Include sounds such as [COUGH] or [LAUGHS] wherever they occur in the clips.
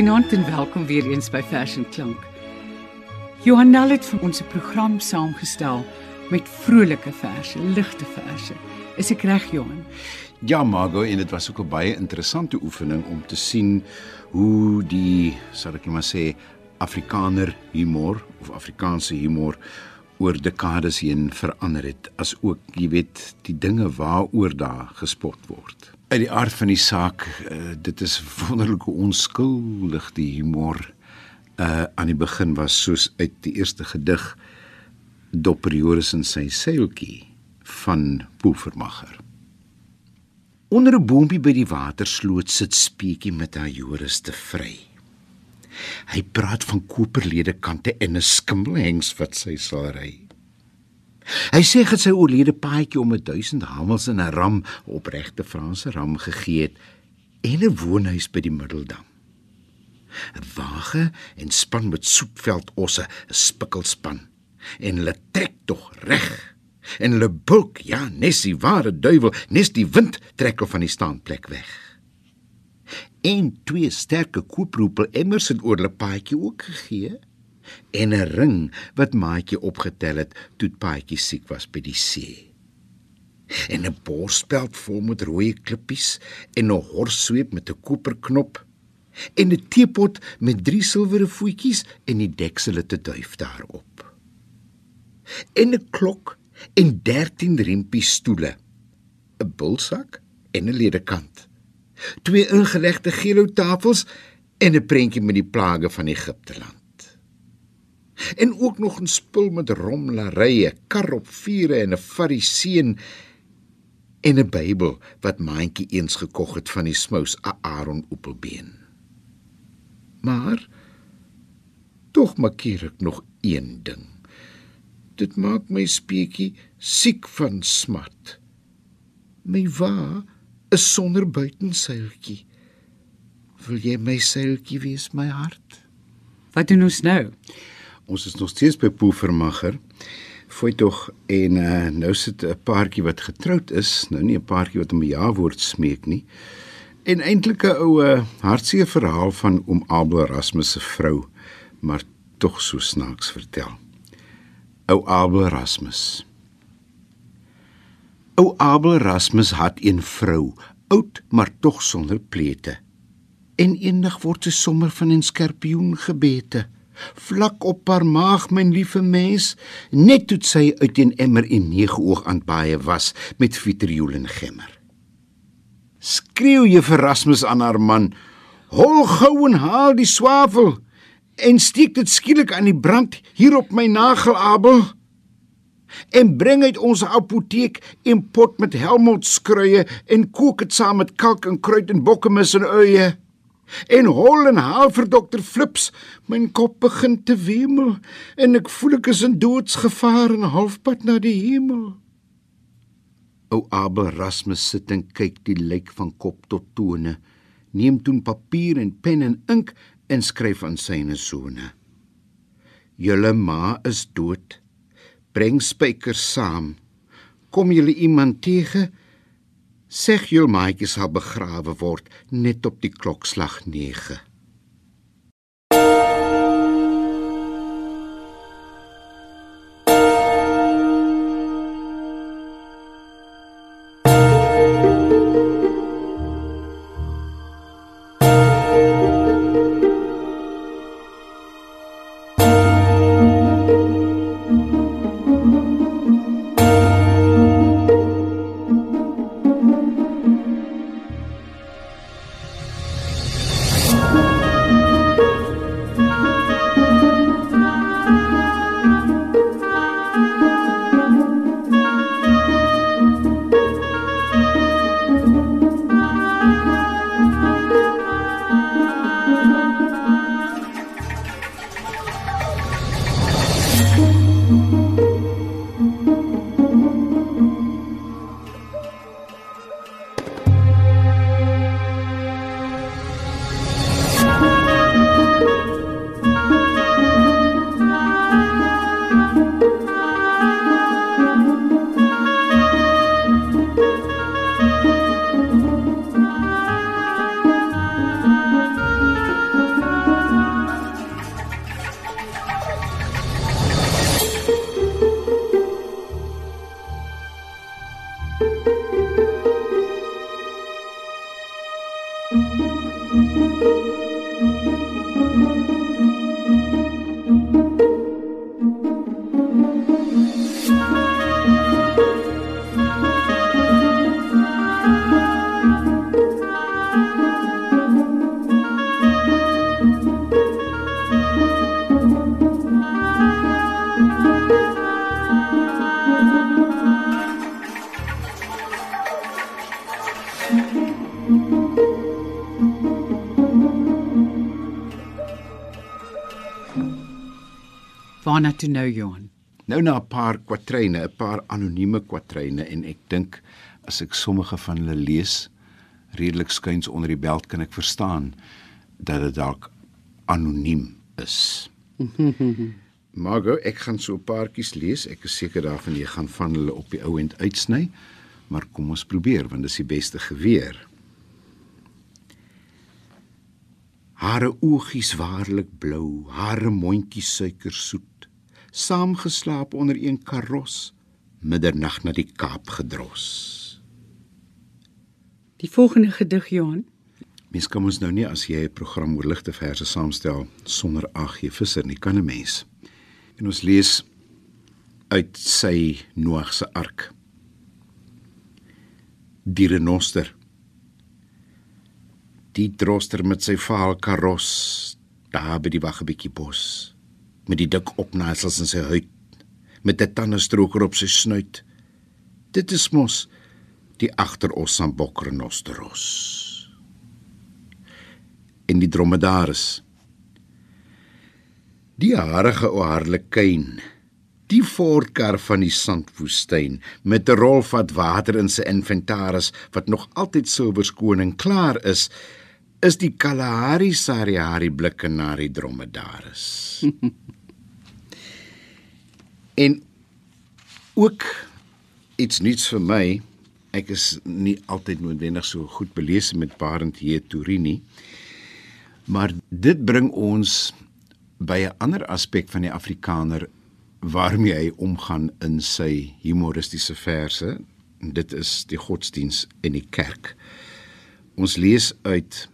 Goeienaand en welkom weer eens by Fashion Klank. Johanna het vir ons 'n program saamgestel met vrolike verse, ligte verse. Is ek reg, Johan? Ja, Margo, en dit was ook 'n baie interessante oefening om te sien hoe die, sal ek maar sê, Afrikaner humor of Afrikaanse humor oor dekades heen verander het, as ook, jy weet, die dinge waaroor daar gespot word. Uit die aard van die saak, uh, dit is wonderlike onskuldig die humor uh aan die begin was soos uit die eerste gedig Dopper Joris en sy seiltjie van Poevermacher. Onder 'n boompie by die watersloot sit Speetjie met haar Joris te vry. Hy praat van koperlede kante en 'n skimmelhengs wat sy sal ry. Hy sê dat sy oorlede paadjie om 1000 hamels in 'n ram opregte Franse ram gegee het en 'n woonhuis by die Middeldam. 'n Wage en span met soepveld osse, 'n spikkelspan en hulle trek tog reg. En hulle bulk ja nes die ware duiwel nes die wind trek hulle van die staanplek weg. En twee sterke kooproepel emmers het oor hulle paadjie ook gegee en 'n ring wat maatjie opgetel het toe paadjie siek was by die see en 'n borspeld vol met rooi klippies en 'n horssweep met 'n koperknop en 'n teepot met drie silwere voetjies en die deksel het 'n duif daarop en 'n klok en 13 riempie stoele, 'n bulsak en 'n ledekant. Twee ingelegde gelo tafels en 'n prentjie met die plage van Egipte land. En ook nog 'n spul met romlarye, kar op vure en 'n fariseën en 'n Bybel wat maandjie eens gekog het van die smous Aaron Oepelbeen. Maar tog maak ek nog een ding dit maak my speetjie siek van smat. My wa is sonder buitenseiltjie. Wil jy my seiltjie wees my hart? Wat doen ons nou? Ons is nog steeds by Poevermacher. Foi tog en uh, nou sit 'n paartjie wat getroud is, nou nie 'n paartjie wat om 'n ja-woord smeek nie. En eintlik 'n ou uh, hartseer verhaal van oom Abel Erasmus se vrou, maar tog so snaaks vertel ou Abel Erasmus. Ou Abel Erasmus het 'n vrou, oud maar tog sonder pleete. En eendag word sy sommer van 'n skorpioen gebete. Vlak op haar maag, myn liewe mens, net toe sy uit 'n emmer en nege oog aan baie was met vitriool en gemmer. Skreeu vir Erasmus aan haar man: "Hol gou en haal die swavel!" en steek dit skielik aan die brand hier op my nagel Abel en bring uit ons apoteek 'n pot met helmondskruie en kook dit saam met kalk en kruit en bokkemis en uie en hol en haal vir dokter Flips my kop begin te wemel en ek voel ek is in doodsgevaar en halfpad na die hemel O Abel Rasmus sit en kyk die lijk van kop tot tone neem toe papier en pen en ink en skryf aan syne sone. Julle ma is dood. Bring spykers saam. Kom julle iemand teë? Sê jul maatjie sal begrawe word net op die klokslag 9. Waarna toe nou, Johan? Nou na 'n paar kwatryne, 'n paar anonieme kwatryne en ek dink as ek sommige van hulle lees, redelik skuins onder die beld kan ek verstaan dat dit dalk anoniem is. [LAUGHS] Margo, ek gaan so 'n paartjies lees. Ek is seker daarvan jy gaan van hulle op die ou end uitsny, maar kom ons probeer want dis die beste geweer. Hare oogies waarlik blou, hare mondjies suikersoet, saamgeslaap onder een karos, middernag na die Kaap gedros. Die volgende gedig, Johan. Mens kan ons nou nie as jy 'n program oor ligte verse saamstel sonder AG Visser nie, kan 'n mens. En ons lees uit sy Noag se ark. Die renoster die droster met sy vaal karos daar by die wagge bietjie bos met die dik opnaaisels in sy huid met 'n tandestroker op sy snuit. Dit is mos die agteros van bokrenosteros en die dromedaris. Die harige o harlekyn. Die voortkar van die sandwoestyn met 'n rolvat water in sy inventaris wat nog altyd silwerskoon en klaar is is die Kalahari Sariari blikke na die dromedaris. [LAUGHS] en ook iets nuuts vir my. Ek is nie altyd noodwendig so goed belese met Barend J. Turini. Maar dit bring ons by 'n ander aspek van die Afrikaner waarmee hy omgaan in sy humoristiese verse. Dit is die godsdiens en die kerk. Ons lees uit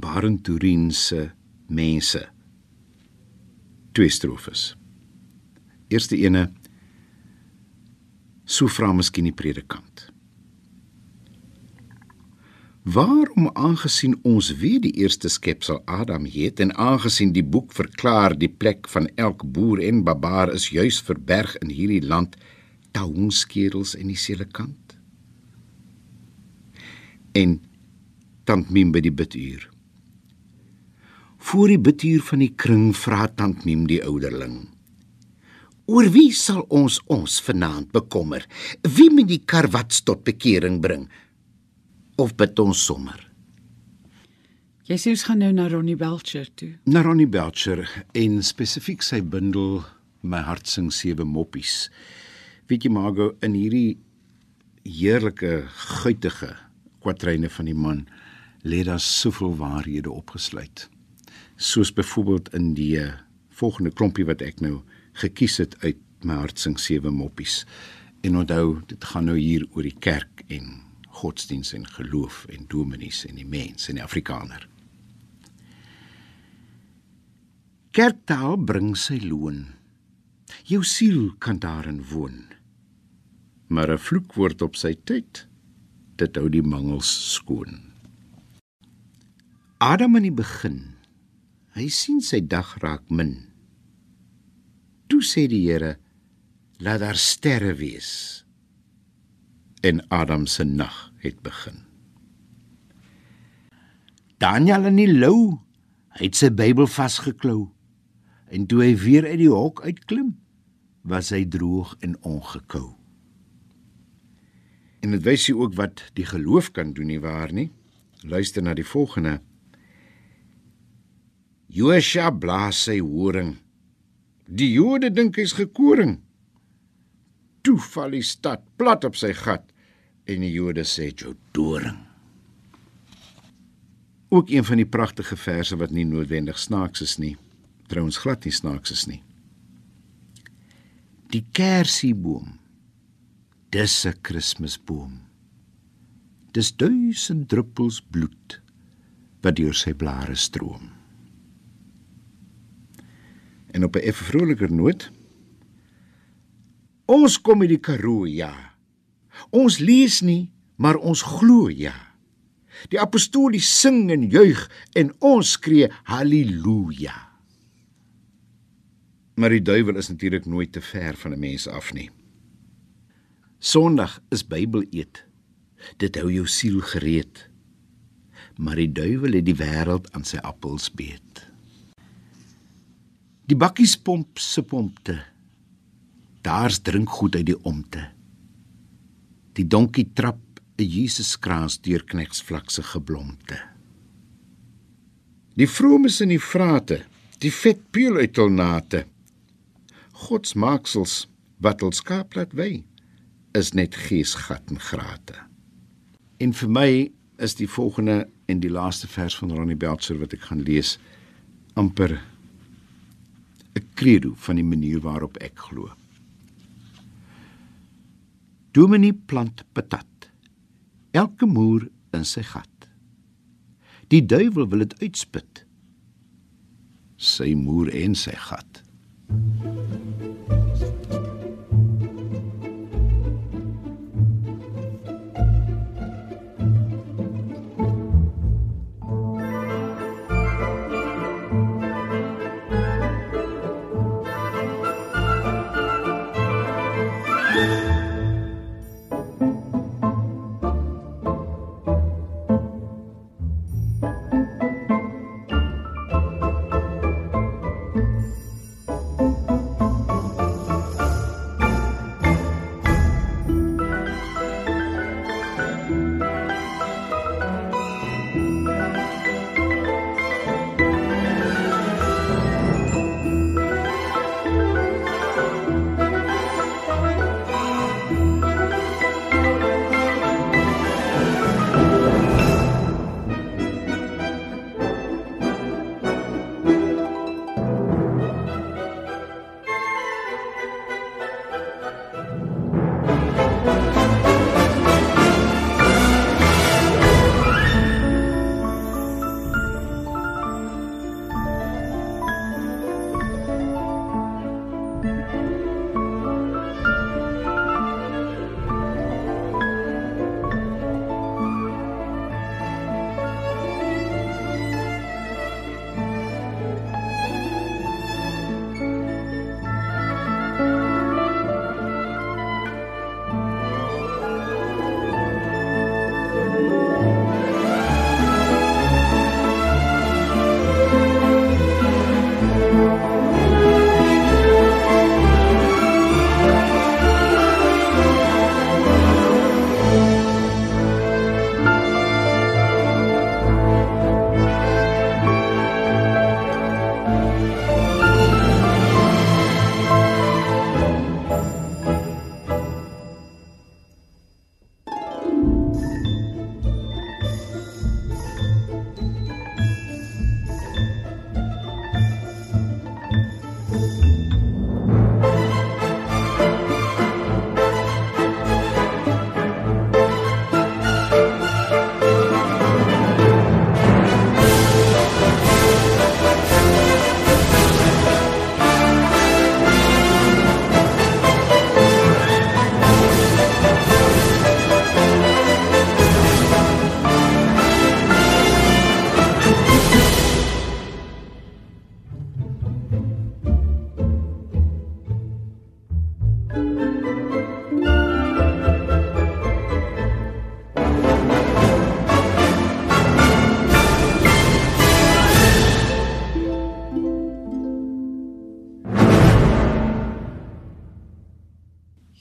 Barend Turin se mense. Twee strofes. Eerste ene So vra miskien die predikant. Waarom aangesien ons weet die eerste skepsel Adam het en aangesien die boek verklaar die plek van elk boer en barbaar is juis verberg in hierdie land taonskerels en die selekant. En tant Mim by die biduur. Voor die biduur van die kring vra tant Mim die ouderling. Oor wie sal ons ons vanaand bekommer? Wie moet die karwats tot bekering bring? Of bid ons sommer? Jy sê ons gaan nou na Ronnie Belcher toe. Na Ronnie Belcher en spesifiek sy bundel My hart sing sewe moppies. Weet jy Margo in hierdie heerlike guitige kwatryne van die man lê daar soveel waarhede opgesluit. Soos byvoorbeeld in die volgende klompie wat ek nou gekies het uit my hart sing sewe moppies. En onthou, dit gaan nou hier oor die kerk en godsdiens en geloof en dominees en die mens en die Afrikaner. Kerktaal bring sy loon. Jou siel kan daarin woon. Maar 'n vloekwoord op sy tyd, dit hou die mangels skoon. Adam in die begin, hy sien sy dag raak min. Toe sê die Here: Laat daar sterre wees. En Adam se nag het begin. Daniel in die lou, hy het sy Bybel vasgeklou. En toe hy weer uit die hok uitklim, was hy droog en ongekou. En dit wys jy ook wat die geloof kan doen nie waar nie. Luister na die volgende. Josua blaas sy horing Die Jode dink hy's gekoring. Toe val die stad plat op sy gat en die Jode sê jou doring. Ook een van die pragtige verse wat nie noodwendig snaaks is nie. Trouens glad nie snaaks is nie. Die kersieboom. Dis 'n Kersboom. Dis duisend druppels bloed wat deur sy blare stroom. En op 'n effe vroliker noot Ons kom uit die Karoo, ja. Ons lees nie, maar ons glo, ja. Die apostolies sing en juig en ons skree haleluja. Maar die duiwel is natuurlik nooit te ver van 'n mens af nie. Sondag is Bybel eet. Dit hou jou siel gereed. Maar die duiwel het die wêreld aan sy appels beet. Die bakkiespomp se pompte. Daar's drink goed uit die omte. Die donkie trap 'n Jesuskraans deur knegsvlakse geblomte. Die vromes in die vrate, die vet peel uit hul nate. God se maaksels wat ons skaap laat wy is net geesgat en grate. En vir my is die volgende en die laaste vers van Ronnie Belcher wat ek gaan lees amper 'n credo van die manier waarop ek glo. Dominee plant patat. Elke moer in sy gat. Die duiwel wil dit uitspit. Sy moer en sy gat.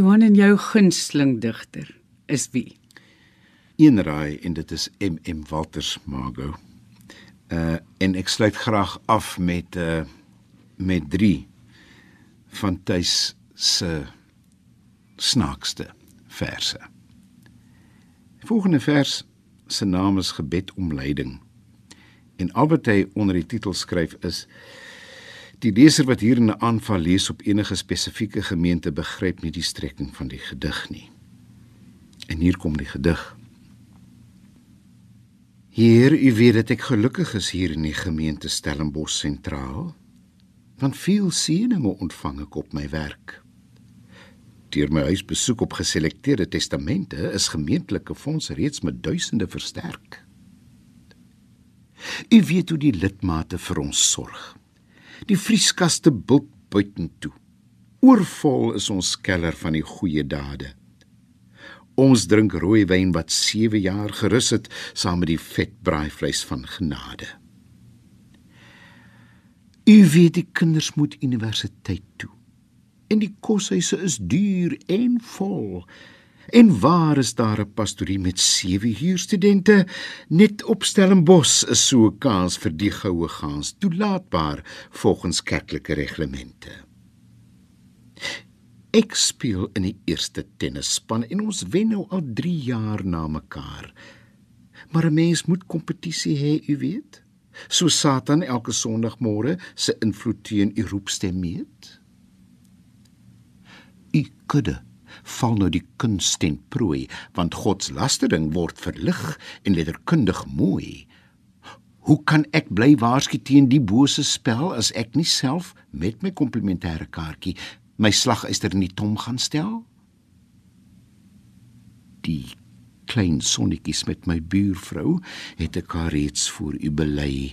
Johan en jou gunsteling digter is wie? Een raai en dit is MM Walters Mago. Uh en ek sluit graag af met uh met 3 van Tuis se snaakste verse. Die volgende vers se naam is Gebed om leiding. En al wat hy onder die titel skryf is Die leser wat hier in 'n aanval lees op enige spesifieke gemeente begryp nie die strekking van die gedig nie. En hier kom die gedig. Hier, u weet dat ek gelukkig is hier in die gemeente Stellenbosch sentraal, want veel seëninge ontvang ek op my werk. Deur my huisbesoek op geselekteerde testamente is gemeentelike fondse reeds met duisende versterk. U weet hoe die lidmate vir ons sorg. Die vrieskaste bulk buitentoe. Oorvol is ons keller van die goeie dade. Ons drink rooi wyn wat 7 jaar gerus het saam met die vet braaivleis van genade. U weet die kinders moet universiteit toe. En die koshuise is duur en vol. En waar is daar 'n pastorie met 7 huurstudente? Net op Stellenbos is so 'n kans vir die goue gaans toelaatbaar volgens kerklike reglemente. Ek speel in die eerste tennisspan en ons wen nou al 3 jaar na mekaar. Maar 'n mens moet kompetisie hê, u weet. So Satan elke Sondagmôre se invloed teen u roepstem meet. U kudde val nou die kuns ten prooi, want God se lastering word verlig en letterkundig mooi. Hoe kan ek bly waarsku teen die bose spel as ek nie self met my komplementêre kaartjie my slaguister in die tom gaan stel? Die klein sonnetjies met my buurvrou het ek haar reeds voor u bely.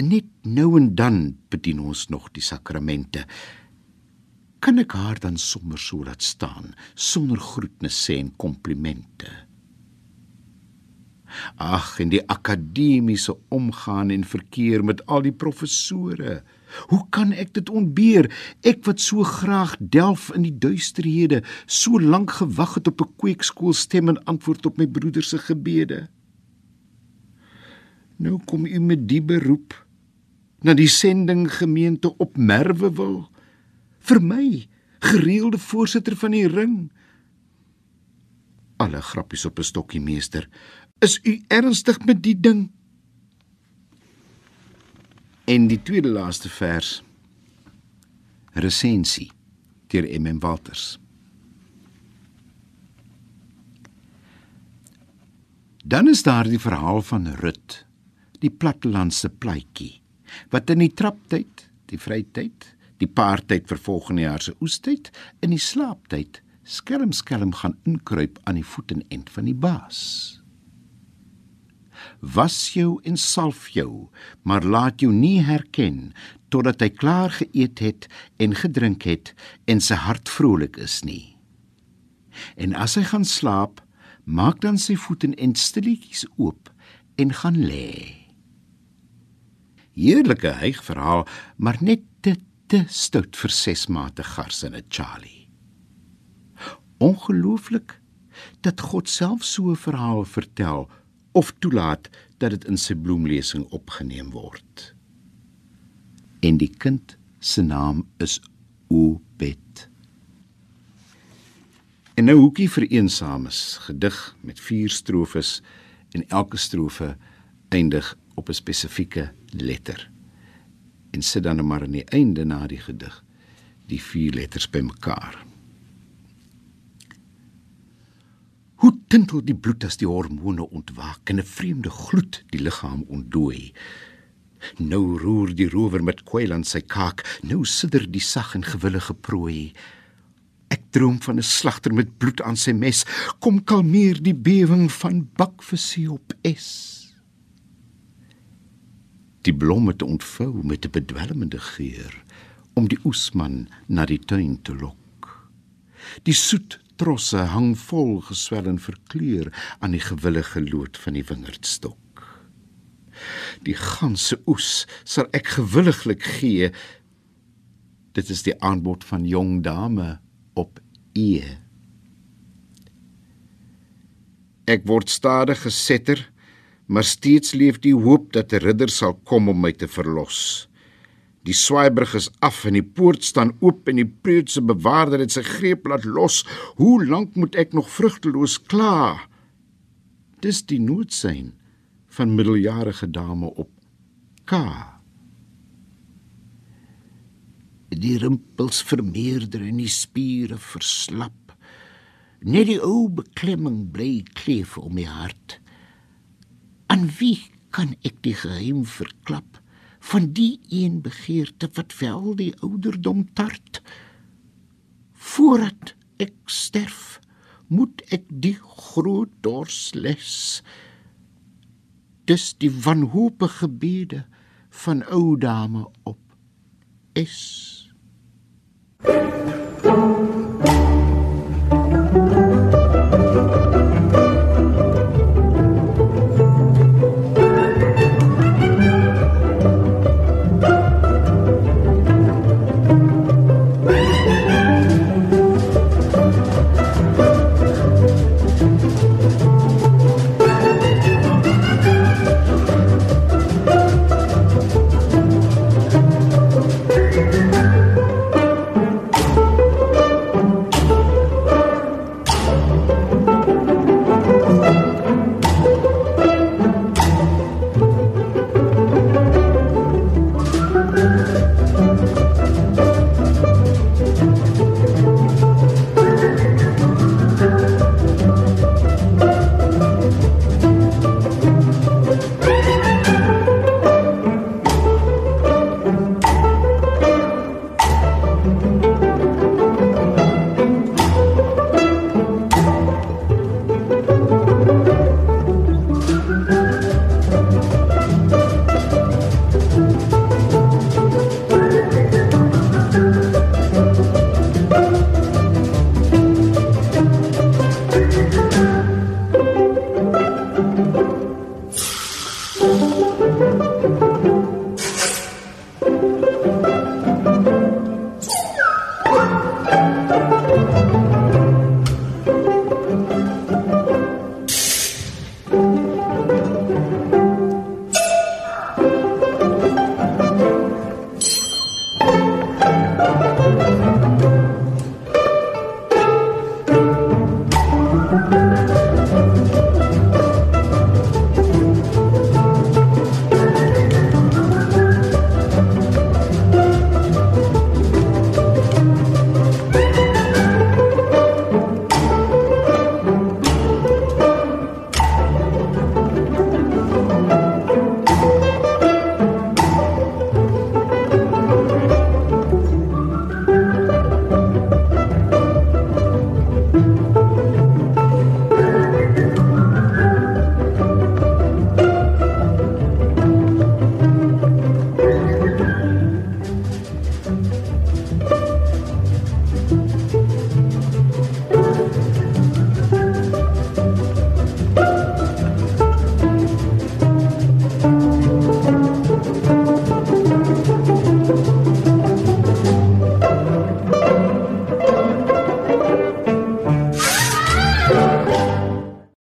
Net nou en dan bedien ons nog die sakramente kan ek haar dan sommer so laat staan sonder groetnisse en komplimente. Ag, in die akademiese omgaan en verkeer met al die professore. Hoe kan ek dit ontbeer? Ek wat so graag delf in die duisterhede, so lank gewag het op 'n kweekskool stem en antwoord op my broeder se gebede. Nou kom u met die beroep na die sending gemeente op Merwe wil vir my, gereelde voorsitter van die ring. Alle grappies op 'n stokkie meester. Is u ernstig met die ding? En die tweede laaste vers. Resensie deur MM Walters. Dan is daar die verhaal van Rut, die plattelandse pleitjie, wat in die traptyd, die vrytyd, die paartyd vir volgende jaar se oestyd in die slaaptyd skelm skelm gaan inkruip aan die voet en end van die baas. Was jou en salf jou, maar laat jou nie herken totdat hy klaar geëet het en gedrink het en sy hart vrolik is nie. En as hy gaan slaap, maak dan sy voet en end stilletjies oop en gaan lê. Heerlike hyg verhaal, maar net te stout vir ses mate gars in 'n Charlie. Ongelooflik dat God self so 'n verhaal vertel of toelaat dat dit in sy bloemlesing opgeneem word. En die kind se naam is Obed. En nou hoekie vir eensames gedig met vier strofes en elke strofe eindig op 'n spesifieke letter en sit dan maar aan die einde na die gedig die vier letters bymekaar. Hoe tintel die bloed as die hormone ontwaak en 'n vreemde gloed die liggaam ontdooi. Nou roer die rower met kwyl aan sy kaak, nou sidder die sag en gewillige prooi. Ek droom van 'n slagter met bloed aan sy mes, kom kalmeer die bewing van bakvisie op es die blomme te ontvou met 'n bedwelmende geur om die oesman na die tuin te lok. Die soet trosse hang vol geswel en verkleur aan die gewillige lood van die wingerdstok. Die ganse oes sal ek gewilliglik gee. Dit is die aanbod van jong dame op eë. Ek word stadig gesetter maar steeds leef die hoop dat 'n ridder sal kom om my te verlos. Die swaaibrug is af en die poort staan oop en die preutse bewaarder het sy greep laat los. Hoe lank moet ek nog vrugteloos kla? Dis die noodsein van middeljarige dame op K. Die rimpels vermeerder en die spiere verslap. Net die ou beklemming bly kleef om my hart Aan wie kan ek die geheim verklap van die een begeerte wat wel die ouderdom tart? Voordat ek sterf, moet ek die groot dorsles dis die wanhoopige gebede van ou dame op is